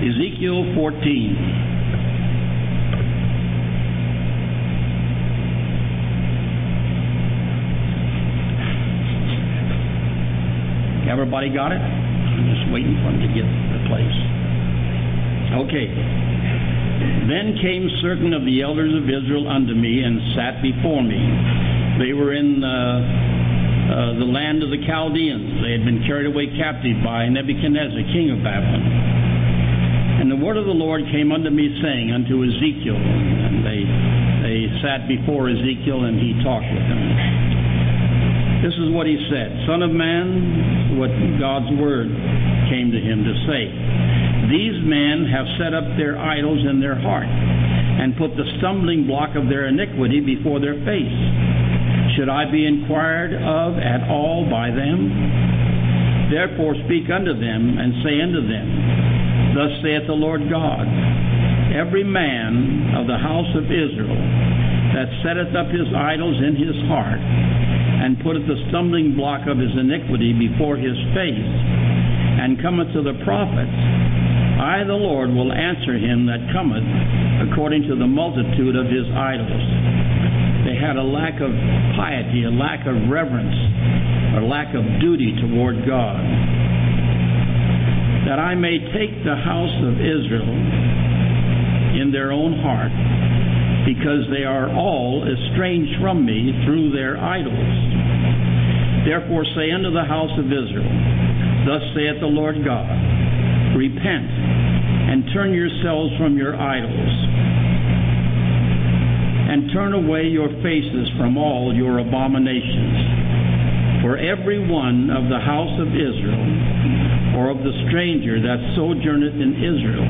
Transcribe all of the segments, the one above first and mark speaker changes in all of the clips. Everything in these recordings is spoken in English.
Speaker 1: Ezekiel 14. Everybody got it? I'm just waiting for them to get the place. Okay. Then came certain of the elders of Israel unto me and sat before me. They were in uh, uh, the land of the Chaldeans. They had been carried away captive by Nebuchadnezzar, king of Babylon. Word of the Lord came unto me, saying unto Ezekiel, and they they sat before Ezekiel, and he talked with them. This is what he said Son of man, what God's word came to him to say. These men have set up their idols in their heart and put the stumbling block of their iniquity before their face. Should I be inquired of at all by them? Therefore speak unto them and say unto them, Thus saith the Lord God, Every man of the house of Israel that setteth up his idols in his heart and putteth the stumbling block of his iniquity before his face, and cometh to the prophets, I, the Lord, will answer him that cometh according to the multitude of his idols. They had a lack of piety, a lack of reverence, a lack of duty toward God. That I may take the house of Israel in their own heart because they are all estranged from me through their idols. Therefore say unto the house of Israel, Thus saith the Lord God, Repent and turn yourselves from your idols, and turn away your faces from all your abominations. For every one of the house of Israel, or of the stranger that sojourneth in Israel,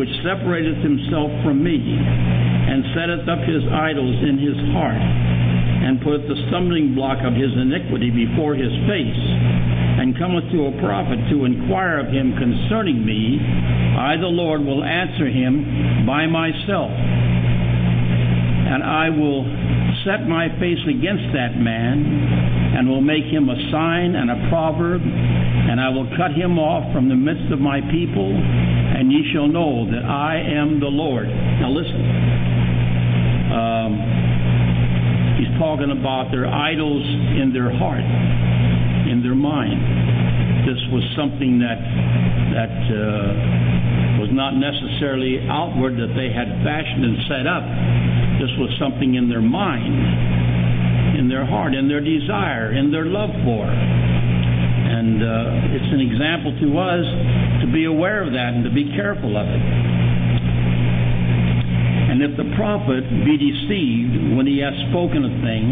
Speaker 1: which separateth himself from me, and setteth up his idols in his heart, and putteth the stumbling block of his iniquity before his face, and cometh to a prophet to inquire of him concerning me, I, the Lord, will answer him by myself. And I will set my face against that man, and will make him a sign and a proverb, and I will cut him off from the midst of my people, and ye shall know that I am the Lord. Now listen. Um, he's talking about their idols in their heart, in their mind. This was something that that uh, was not necessarily outward that they had fashioned and set up. This was something in their mind, in their heart, in their desire, in their love for. And uh, it's an example to us to be aware of that and to be careful of it. And if the prophet be deceived when he hath spoken a thing,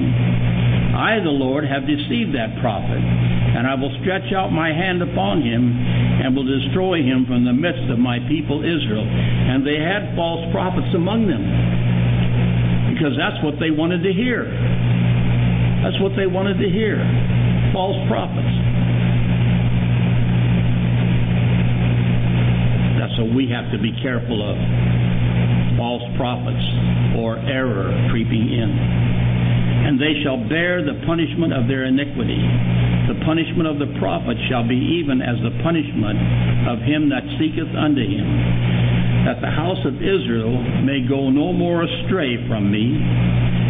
Speaker 1: I, the Lord, have deceived that prophet, and I will stretch out my hand upon him, and will destroy him from the midst of my people Israel. And they had false prophets among them, because that's what they wanted to hear. That's what they wanted to hear. False prophets. That's what we have to be careful of. False prophets or error creeping in. And they shall bear the punishment of their iniquity. The punishment of the prophet shall be even as the punishment of him that seeketh unto him. That the house of Israel may go no more astray from me,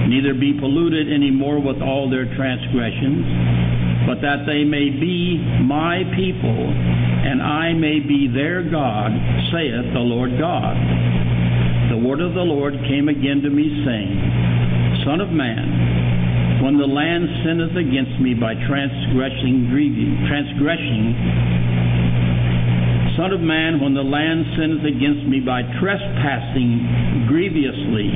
Speaker 1: neither be polluted any more with all their transgressions, but that they may be my people, and I may be their God, saith the Lord God. The word of the Lord came again to me, saying, Son of man, when the land sinneth against me by transgressing, transgressing, Son of man, when the land sinneth against me by trespassing grievously,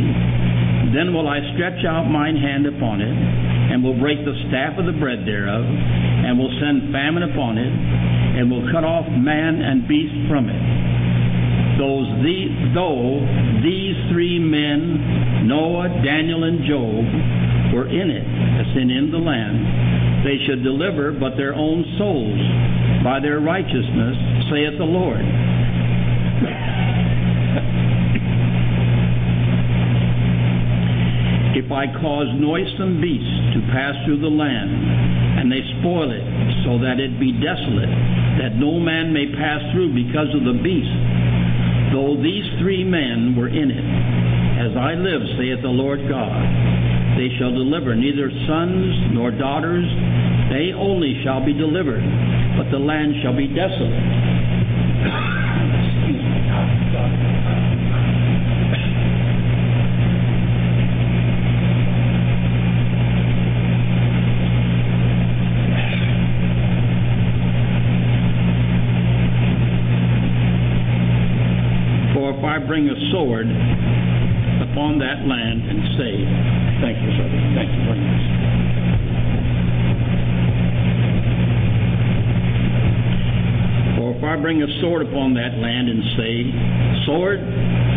Speaker 1: then will I stretch out mine hand upon it, and will break the staff of the bread thereof, and will send famine upon it, and will cut off man and beast from it. Those the, though these three men, Noah, Daniel, and Job, were in it, as in in the land, they should deliver but their own souls by their righteousness, saith the Lord. if I cause noisome beasts to pass through the land, and they spoil it, so that it be desolate, that no man may pass through because of the beast, though these three men were in it. As I live, saith the Lord God, they shall deliver neither sons nor daughters, they only shall be delivered, but the land shall be desolate. For if I bring a sword upon that land and say, Thank you, brother. Thank you very much. For if I bring a sword upon that land and say, Sword,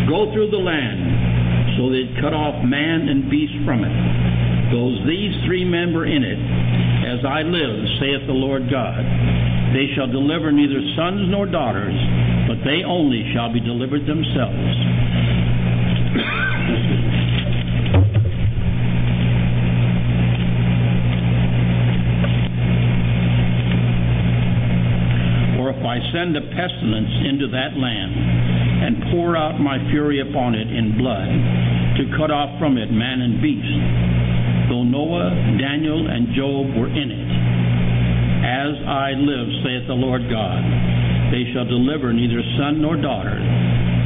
Speaker 1: go through the land, so that it cut off man and beast from it, those these three men were in it, as I live, saith the Lord God, they shall deliver neither sons nor daughters but they only shall be delivered themselves. I send a pestilence into that land and pour out my fury upon it in blood, to cut off from it man and beast, though Noah, Daniel, and Job were in it, as I live, saith the Lord God, they shall deliver neither son nor daughter.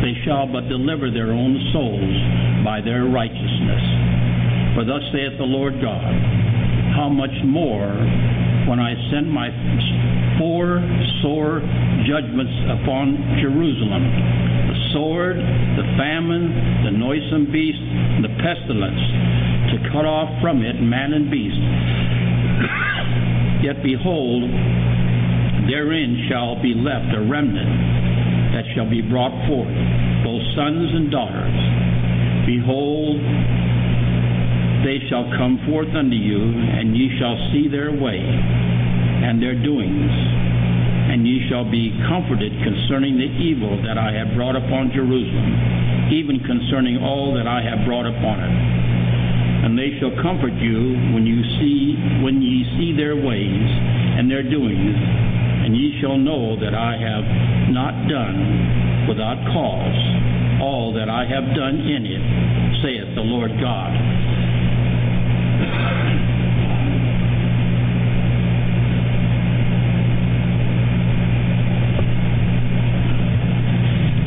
Speaker 1: They shall but deliver their own souls by their righteousness. For thus saith the Lord God, How much more when I send my four sore judgments upon Jerusalem the sword, the famine, the noisome beast, the pestilence, to cut off from it man and beast. Yet behold, therein shall be left a remnant that shall be brought forth, both sons and daughters. Behold, they shall come forth unto you, and ye shall see their way and their doings, and ye shall be comforted concerning the evil that I have brought upon Jerusalem, even concerning all that I have brought upon it. And they shall comfort you when you see when ye see their ways and their doings, and ye shall know that I have not done without cause all that I have done in it, saith the Lord God.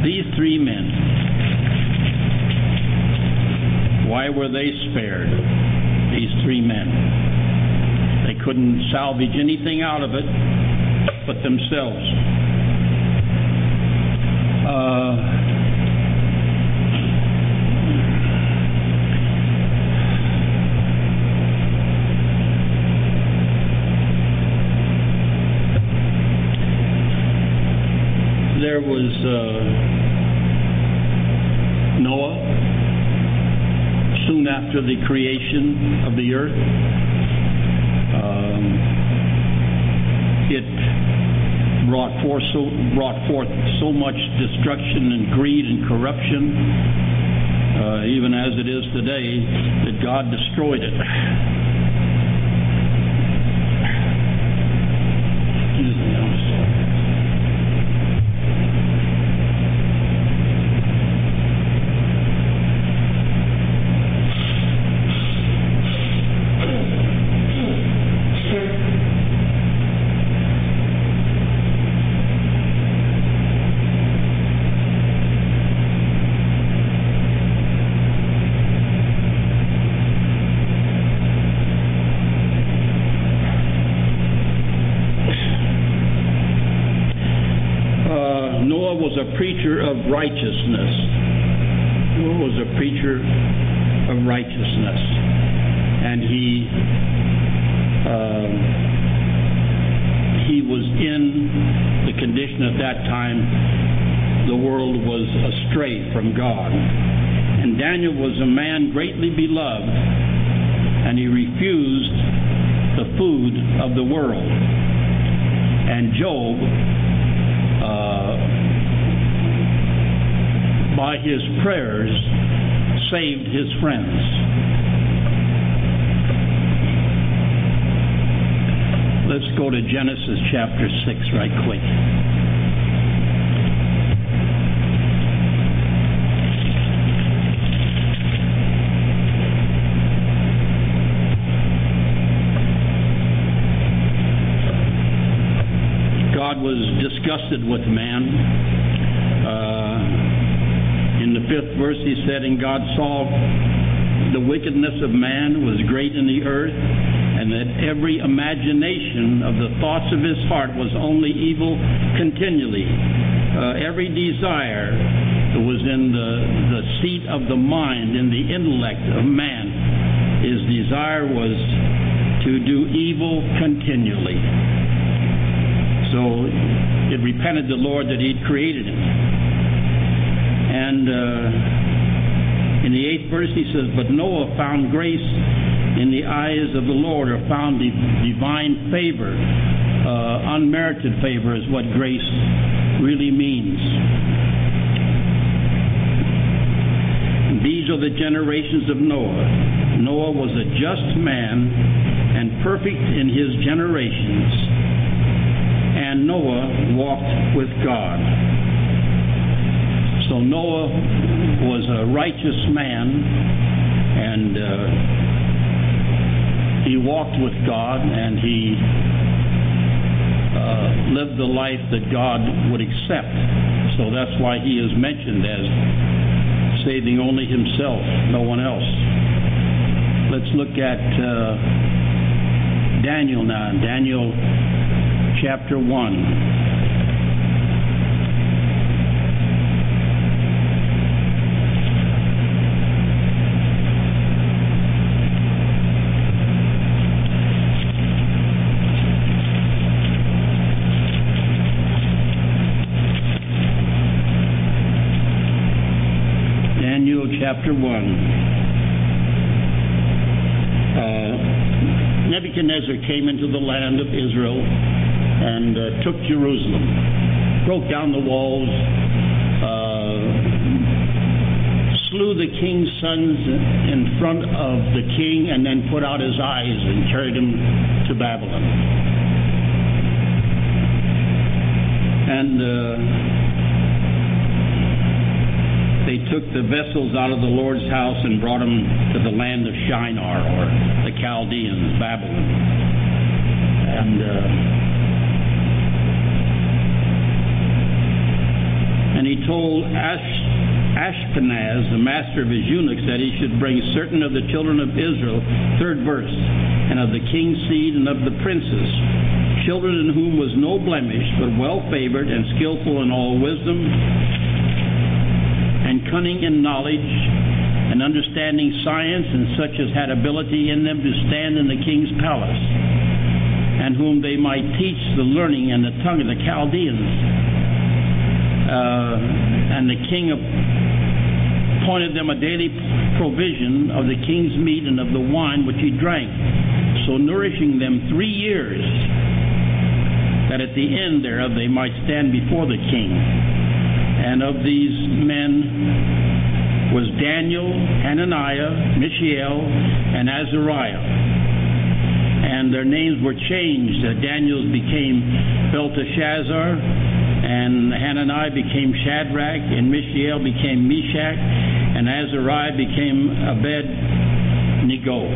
Speaker 1: These three men, why were they spared? These three men. They couldn't salvage anything out of it but themselves. Uh, was uh, Noah soon after the creation of the earth. Um, it brought forth so brought forth so much destruction and greed and corruption, uh, even as it is today, that God destroyed it. preacher of righteousness. Who was a preacher of righteousness? And he uh, he was in the condition at that time the world was astray from God. Daniel was a man greatly beloved, and he refused the food of the world. And Job uh, by his prayers, saved his friends. Let's go to Genesis chapter 6 right quick. Rested with man. Uh, in the fifth verse, he said, And God saw the wickedness of man was great in the earth, and that every imagination of the thoughts of his heart was only evil continually. Uh, every desire was in the, the seat of the mind, in the intellect of man, his desire was to do evil continually. So it repented the Lord that he'd created him. And uh, in the eighth verse he says, But Noah found grace in the eyes of the Lord, or found divine favor. Uh, unmerited favor is what grace really means. These are the generations of Noah. Noah was a just man and perfect in his generations, and Noah walked with God. So Noah was a righteous man, and uh, he walked with God, and he uh, lived the life that God would accept. So that's why he is mentioned as saving only himself, no one else. Let's look at uh, Daniel now, Daniel chapter 1. Daniel Chapter 1. Uh, Nebuchadnezzar came into the land of Israel and uh, took Jerusalem, broke down the walls, uh, slew the king's sons in front of the king, and then put out his eyes and carried him to Babylon. And uh, they took the vessels out of the Lord's house and brought them to the land of Shinar, or the Chaldeans, Babylon. And uh, and he told Ash, Ashpenaz, the master of his eunuchs, that he should bring certain of the children of Israel, third verse, and of the king's seed and of the princes, children in whom was no blemish, but well favored and skillful in all wisdom and cunning in knowledge and understanding science, and such as had ability in them to stand in the king's palace, and whom they might teach the learning and the tongue of the Chaldeans. Uh, and the king appointed them a daily provision of the king's meat and of the wine which he drank, so nourishing them three years, that at the end thereof they might stand before the king. And of these men was Daniel, Hananiah, Mishael, and Azariah. And their names were changed. Uh, Daniel's became Belteshazzar, and Hananiah became Shadrach, and Mishael became Meshach, and Azariah became Abednego.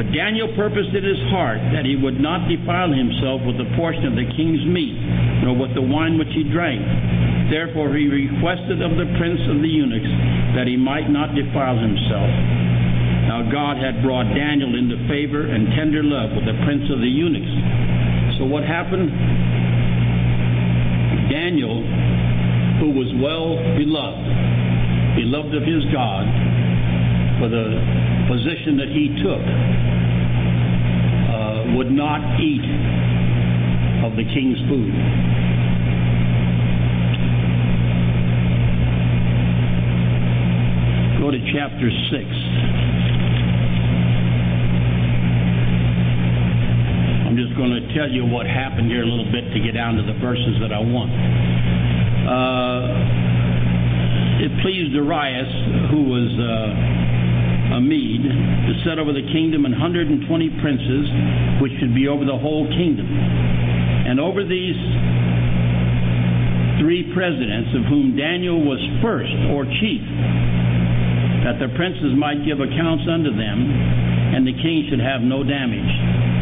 Speaker 1: But Daniel purposed in his heart that he would not defile himself with the portion of the king's meat, nor with the wine which he drank. Therefore he requested of the prince of the eunuchs that he might not defile himself. Now God had brought Daniel into favor and tender love with the prince of the eunuchs. So what happened? Daniel, who was well beloved, beloved of his God, for the position that he took, uh, would not eat of the king's food. Go to chapter 6. I'm just going to tell you what happened here a little bit to get down to the verses that I want. Uh, it pleased Darius, who was uh, a Mede, to set over the kingdom an hundred and twenty princes, which should be over the whole kingdom. And over these three presidents, of whom Daniel was first or chief, that the princes might give accounts unto them, and the king should have no damage.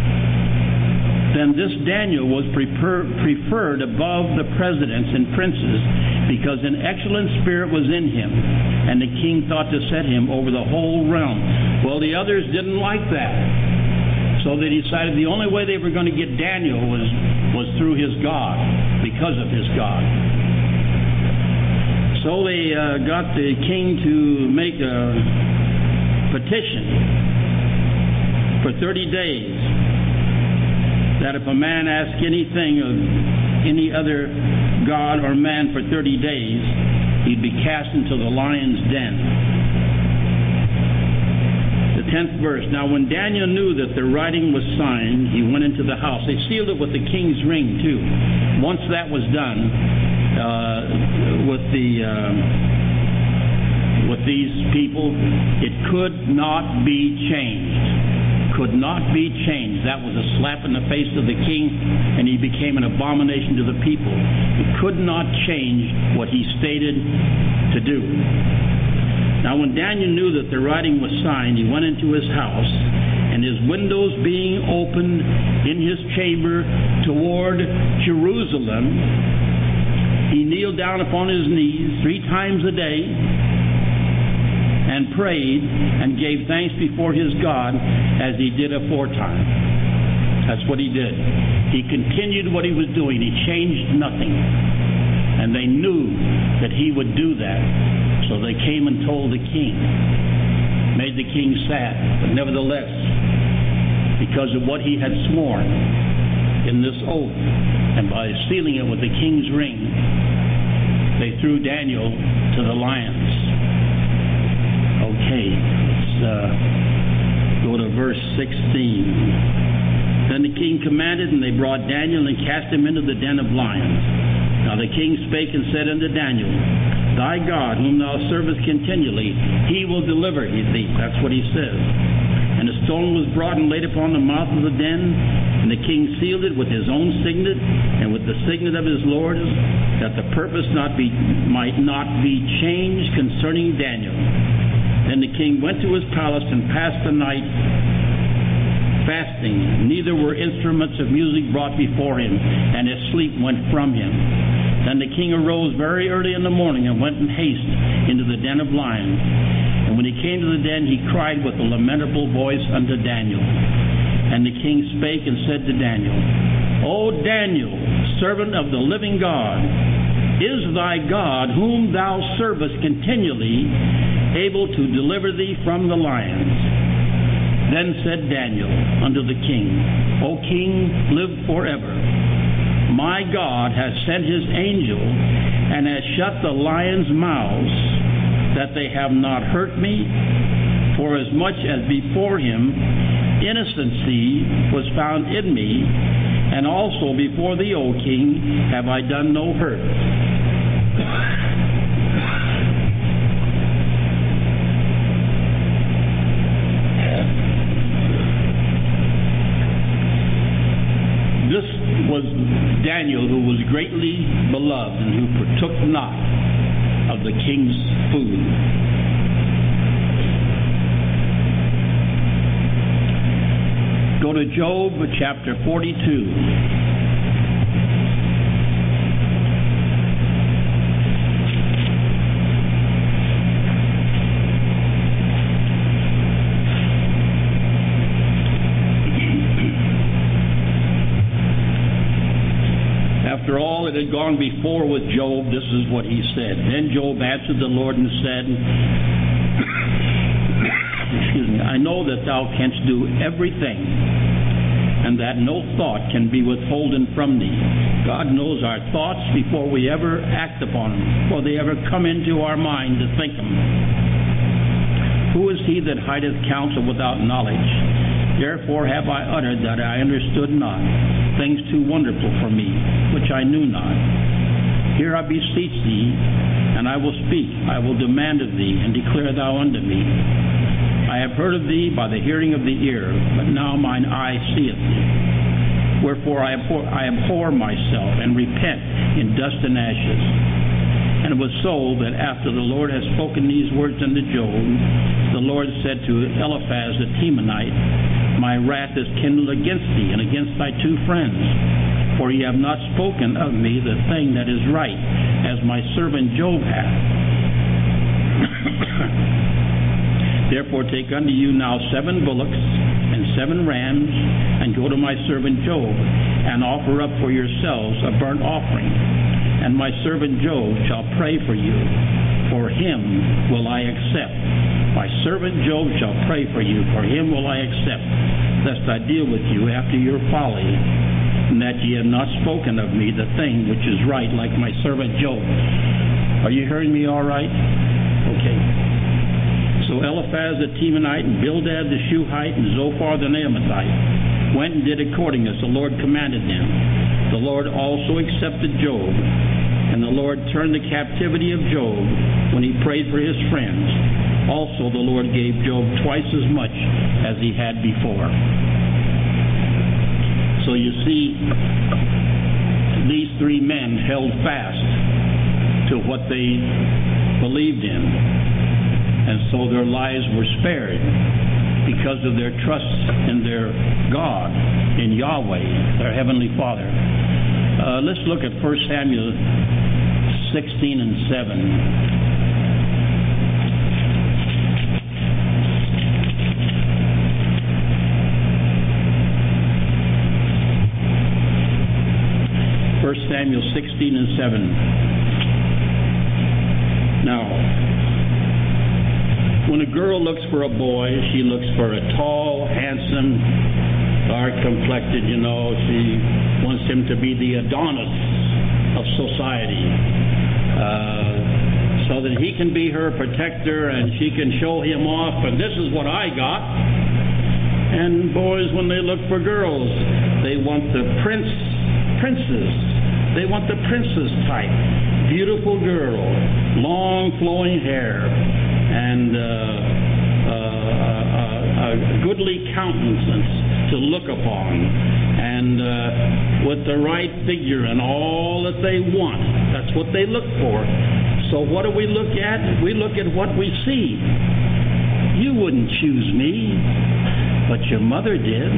Speaker 1: Then this Daniel was prefer, preferred above the presidents and princes because an excellent spirit was in him, and the king thought to set him over the whole realm. Well, the others didn't like that. So they decided the only way they were going to get Daniel was, was through his God, because of his God. So they uh, got the king to make a petition for 30 days that if a man asks anything of any other god or man for 30 days, he'd be cast into the lion's den. The 10th verse. Now, when Daniel knew that the writing was signed, he went into the house. They sealed it with the king's ring, too. Once that was done, uh, with the. Uh, with these people, it could not be changed could not be changed. That was a slap in the face of the king, and he became an abomination to the people. He could not change what he stated to do. Now, when Daniel knew that the writing was signed, he went into his house, and his windows being opened in his chamber toward Jerusalem, he kneeled down upon his knees three times a day and prayed and gave thanks before his God as he did aforetime. That's what he did. He continued what he was doing. He changed nothing. And they knew that he would do that. So they came and told the king. Made the king sad. But nevertheless, because of what he had sworn in this oath, and by sealing it with the king's ring, they threw Daniel to the lions. Uh, go to verse 16. Then the king commanded, and they brought Daniel and cast him into the den of lions. Now the king spake and said unto Daniel, Thy God, whom thou servest continually, he will deliver thee. That's what he says. And a stone was brought and laid upon the mouth of the den, and the king sealed it with his own signet and with the signet of his lords, that the purpose not be, might not be changed concerning Daniel. Then the king went to his palace and passed the night fasting. Neither were instruments of music brought before him, and his sleep went from him. Then the king arose very early in the morning and went in haste into the den of lions. And when he came to the den, he cried with a lamentable voice unto Daniel. And the king spake and said to Daniel, O Daniel, servant of the living God, is thy God, whom thou servest continually, able to deliver thee from the lions. Then said Daniel unto the king, O king, live forever. My God has sent his angel and has shut the lions' mouths, that they have not hurt me, for as much as before him innocency was found in me, and also before thee, O king, have I done no hurt. Was Daniel, who was greatly beloved and who partook not of the king's food. Go to Job chapter 42. after all that had gone before with Job, this is what he said. Then Job answered the Lord and said, Excuse me, I know that thou canst do everything, and that no thought can be withholden from thee. God knows our thoughts before we ever act upon them, before they ever come into our mind to think them. Who is he that hideth counsel without knowledge? Therefore have I uttered that I understood not, things too wonderful for me, which I knew not. Here I beseech thee, and I will speak, I will demand of thee, and declare thou unto me. I have heard of thee by the hearing of the ear, but now mine eye seeth thee. Wherefore I abhor, I abhor myself, and repent in dust and ashes. And it was so that after the Lord had spoken these words unto Job, the Lord said to Eliphaz the Temanite, my wrath is kindled against thee and against thy two friends. For ye have not spoken of me the thing that is right, as my servant Job hath. Therefore take unto you now seven bullocks and seven rams, and go to my servant Job, and offer up for yourselves a burnt offering. And my servant Job shall pray for you. For him will I accept. My servant Job shall pray for you. For him will I accept, lest I deal with you after your folly, and that ye have not spoken of me the thing which is right, like my servant Job. Are you hearing me all right? Okay. So Eliphaz the Temanite and Bildad the Shuhite and Zophar the Naamathite went and did according as the Lord commanded them. The Lord also accepted Job, and the Lord turned the captivity of Job when he prayed for his friends. Also the Lord gave Job twice as much as he had before. So you see, these three men held fast to what they believed in and so their lives were spared because of their trust in their God, in Yahweh, their Heavenly Father. Uh, let's look at 1 Samuel 16 and 7. First Samuel 16 and 7. Now, when a girl looks for a boy, she looks for a tall, handsome, dark complected, you know, she wants him to be the Adonis of society. Uh, so that he can be her protector and she can show him off, and this is what I got. And boys, when they look for girls, they want the prince, princess. They want the princess type. Beautiful girl, long flowing hair, and uh, uh, a goodly countenance to look upon, and uh, with the right figure and all that they want. That's what they look for. So what do we look at? We look at what we see. You wouldn't choose me, but your mother did.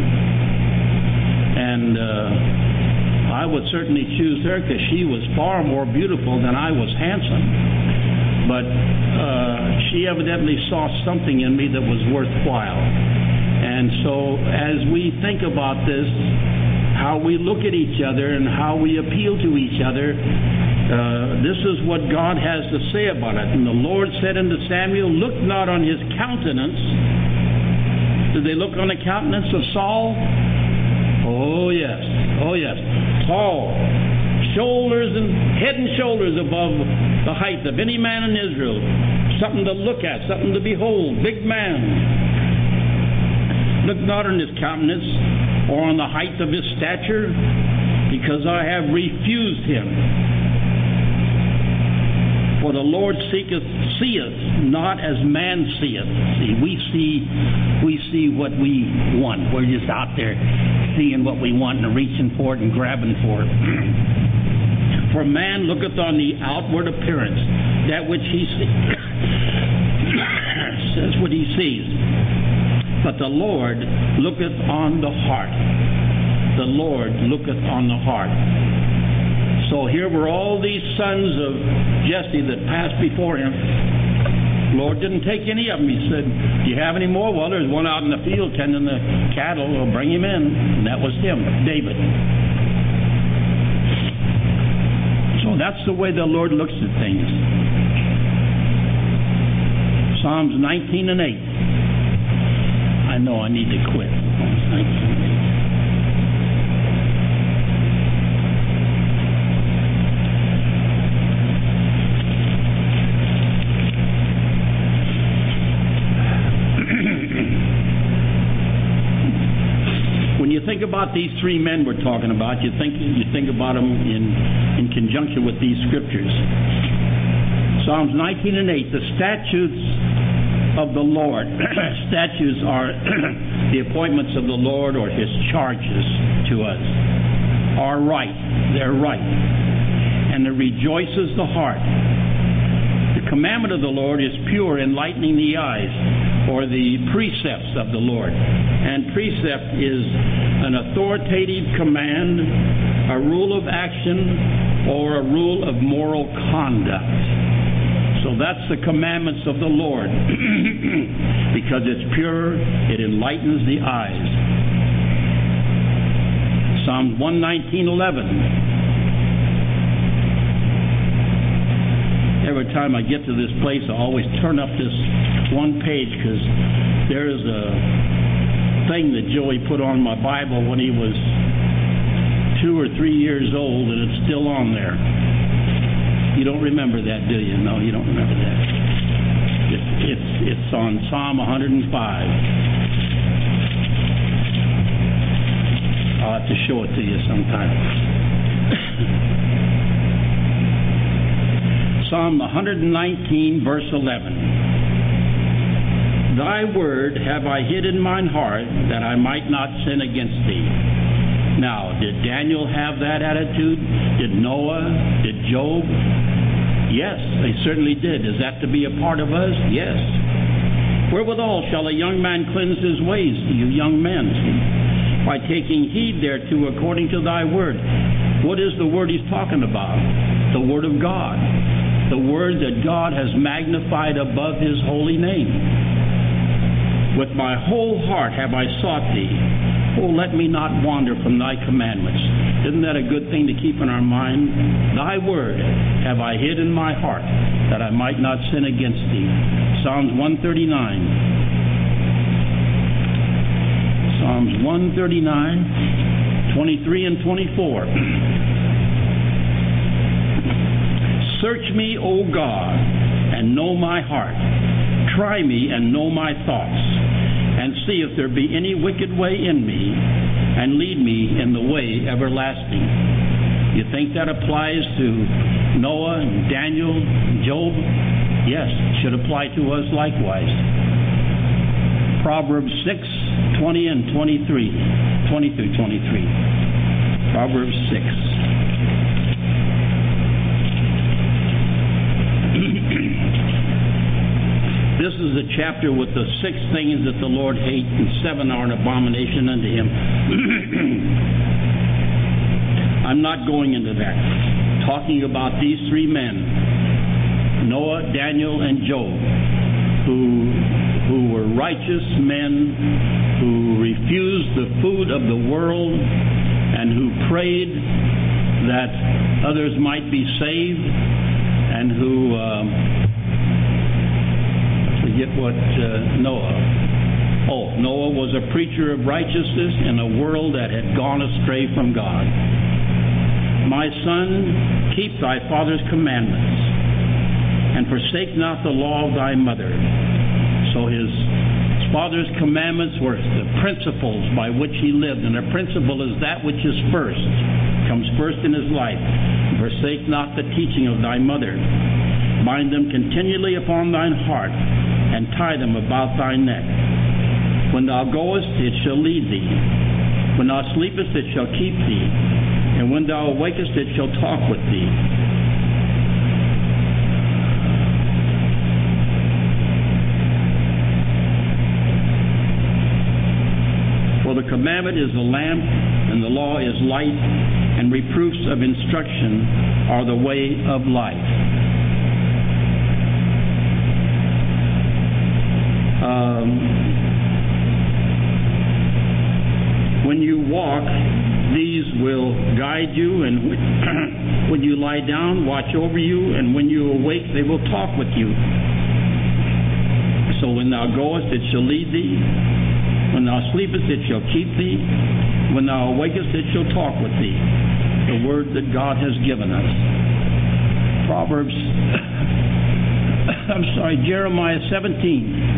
Speaker 1: And uh, I would certainly choose her because she was far more beautiful than I was handsome but uh, she evidently saw something in me that was worthwhile. And so, as we think about this, how we look at each other and how we appeal to each other, uh, this is what God has to say about it. And the Lord said unto Samuel, Look not on his countenance. Did they look on the countenance of Saul? Oh, yes. Oh, yes. Tall, shoulders and head and shoulders above the height of any man in Israel. Something to look at, something to behold. Big man. Look not on his countenance or on the height of his stature, because I have refused him. For the Lord seeketh, seeth not as man seeth. See, we see, we see what we want. We're just out there seeing what we want and reaching for it and grabbing for it. For man looketh on the outward appearance, that which he sees. That's what he sees. But the Lord looketh on the heart. The Lord looketh on the heart. So here were all these sons of Jesse that passed before him. Lord didn't take any of them. He said, Do you have any more? Well, there's one out in the field tending the cattle. Well, bring him in. And that was him, David. So that's the way the Lord looks at things. Psalms 19 and 8. Know I need to quit. when you think about these three men we're talking about, you think you think about them in in conjunction with these scriptures. Psalms 19 and 8, the statutes of the Lord. statutes are the appointments of the Lord or his charges to us. Are right. They're right. And it rejoices the heart. The commandment of the Lord is pure, enlightening the eyes. or the precepts of the Lord. And precept is an authoritative command, a rule of action, or a rule of moral conduct. That's the commandments of the Lord because it's pure, it enlightens the eyes. Psalms 119:11 every time I get to this place, I always turn up this one page because there's a thing that Joey put on my Bible when he was two or three years old, and it's still on there. You don't remember that, do you? No, you don't remember that. It, it's it's on Psalm 105. I'll have to show it to you sometime. Psalm 119, verse 11. Thy word have I hid in mine heart that I might not sin against thee. Now, did Daniel have that attitude? Did Noah? Did Job? Yes, they certainly did. Is that to be a part of us? Yes. Wherewithal shall a young man cleanse his ways, you young men? By taking heed thereto according to thy word. What is the word he's talking about? The word of God the word that God has magnified above his holy name. With my whole heart have I sought thee. Oh, let me not wander from thy commandments. Isn't that a good thing to keep in our mind? Thy word have I hid in my heart, that I might not sin against thee. Psalms 139. Psalms 139, 23 and 24. Search me, O God, and know my heart. Try me and know my thoughts, see if there be any wicked way in me, and lead me in the way everlasting. You think that applies to Noah and Daniel and Job? Yes, it should apply to us likewise. Proverbs 6, 20 and 23. 20 through 23. Proverbs 6. This is a chapter with the six things that the Lord hates, and seven are an abomination unto him. I'm not going into that. Talking about these three men, Noah, Daniel, and Job, who who were righteous men, who refused the food of the world, and who prayed that others might be saved, and who um, forget what uh, Noah. Oh, Noah was a preacher of righteousness in a world that had gone astray from God. My son, keep thy father's commandments, and forsake not the law of thy mother. So his father's commandments were the principles by which he lived, and a principle is that which is first, comes first in his life. Forsake not the teaching of thy mother. Bind them continually upon thine heart and tie them about thy neck. When thou goest, it shall lead thee. When thou sleepest, it shall keep thee. And when thou awakest, it shall talk with thee. For the commandment is a lamp, and the law is light, and reproofs of instruction are the way of life. Um, Um, when you walk, these will guide you, and when you lie down, watch over you, and when you awake, they will talk with you. So when thou goest, it shall lead thee. When thou sleepest, it shall keep thee. When thou awakest, it shall talk with thee. The word that God has given us. Proverbs, I'm sorry, Jeremiah 17.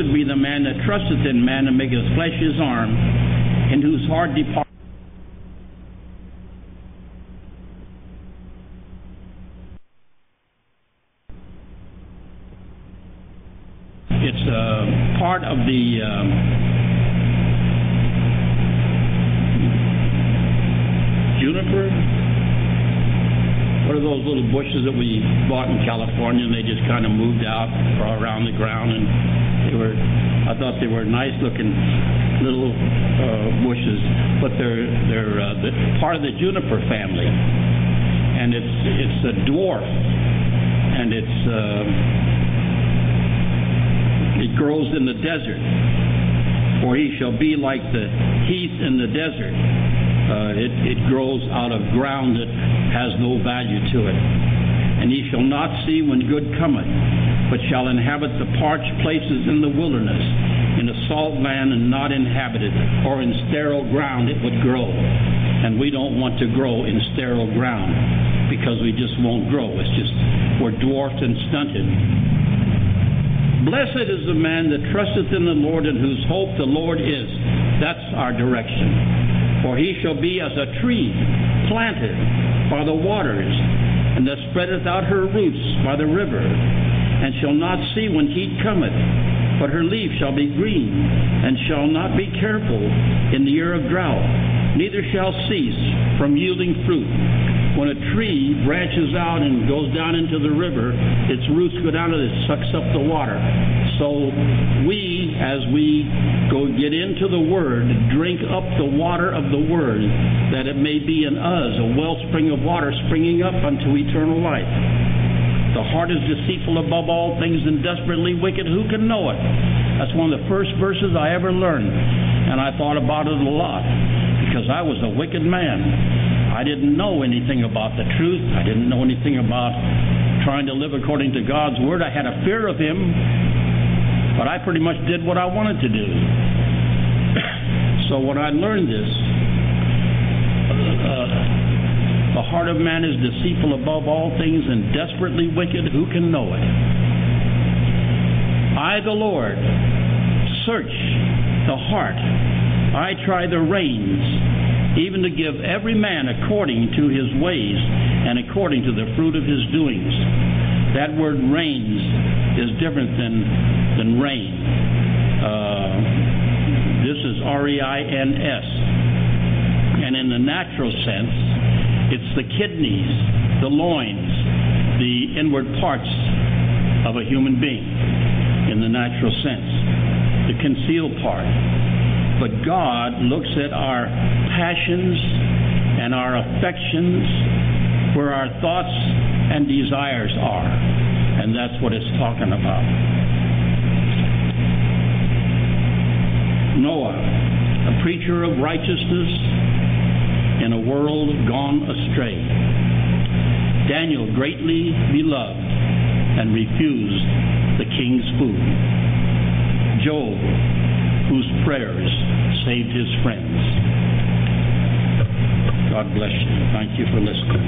Speaker 1: Be the man that trusteth in man and maketh flesh his arm, in whose heart depart. It's uh, part of the um, juniper. What are those little bushes that we bought in California and kind of moved out around the ground and they were I thought they were nice looking little uh, bushes, but they're they're uh, the, part of the juniper family, and it's it's a dwarf, and it's uh, it grows in the desert, for he shall be like the heath in the desert. Uh, it, it grows out of ground that has no value to it. And he shall not see when good cometh, but shall inhabit the parched places in the wilderness, in a salt land and not inhabited, or in sterile ground it would grow. And we don't want to grow in sterile ground because we just won't grow. It's just we're dwarfed and stunted. Blessed is the man that trusteth in the Lord and whose hope the Lord is. That's our direction. For he shall be as a tree planted by the waters, and that spreadeth out her roots by the river, and shall not see when heat cometh, but her leaf shall be green, and shall not be careful in the year of drought, neither shall cease from yielding fruit. When a tree branches out and goes down into the river, its roots go down and it sucks up the water. So we, as we go get into the Word, drink up the water of the Word, that it may be in us a wellspring of water springing up unto eternal life. The heart is deceitful above all things and desperately wicked. Who can know it? That's one of the first verses I ever learned. And I thought about it a lot because I was a wicked man. I didn't know anything about the truth. I didn't know anything about trying to live according to God's Word. I had a fear of Him, but I pretty much did what I wanted to do. so when I learned this, uh, the heart of man is deceitful above all things and desperately wicked. Who can know it? I, the Lord, search the heart. I try the reins, even to give every man according to his ways and according to the fruit of his doings. That word reins is different than, than rain. Uh, this is R E I N S. And in the natural sense, it's the kidneys, the loins, the inward parts of a human being in the natural sense, the concealed part. But God looks at our passions and our affections where our thoughts and desires are. And that's what it's talking about. Noah, a preacher of righteousness in a world gone astray. Daniel, greatly beloved and refused the king's food. Job, whose prayers saved his friends. God bless you. Thank you for listening.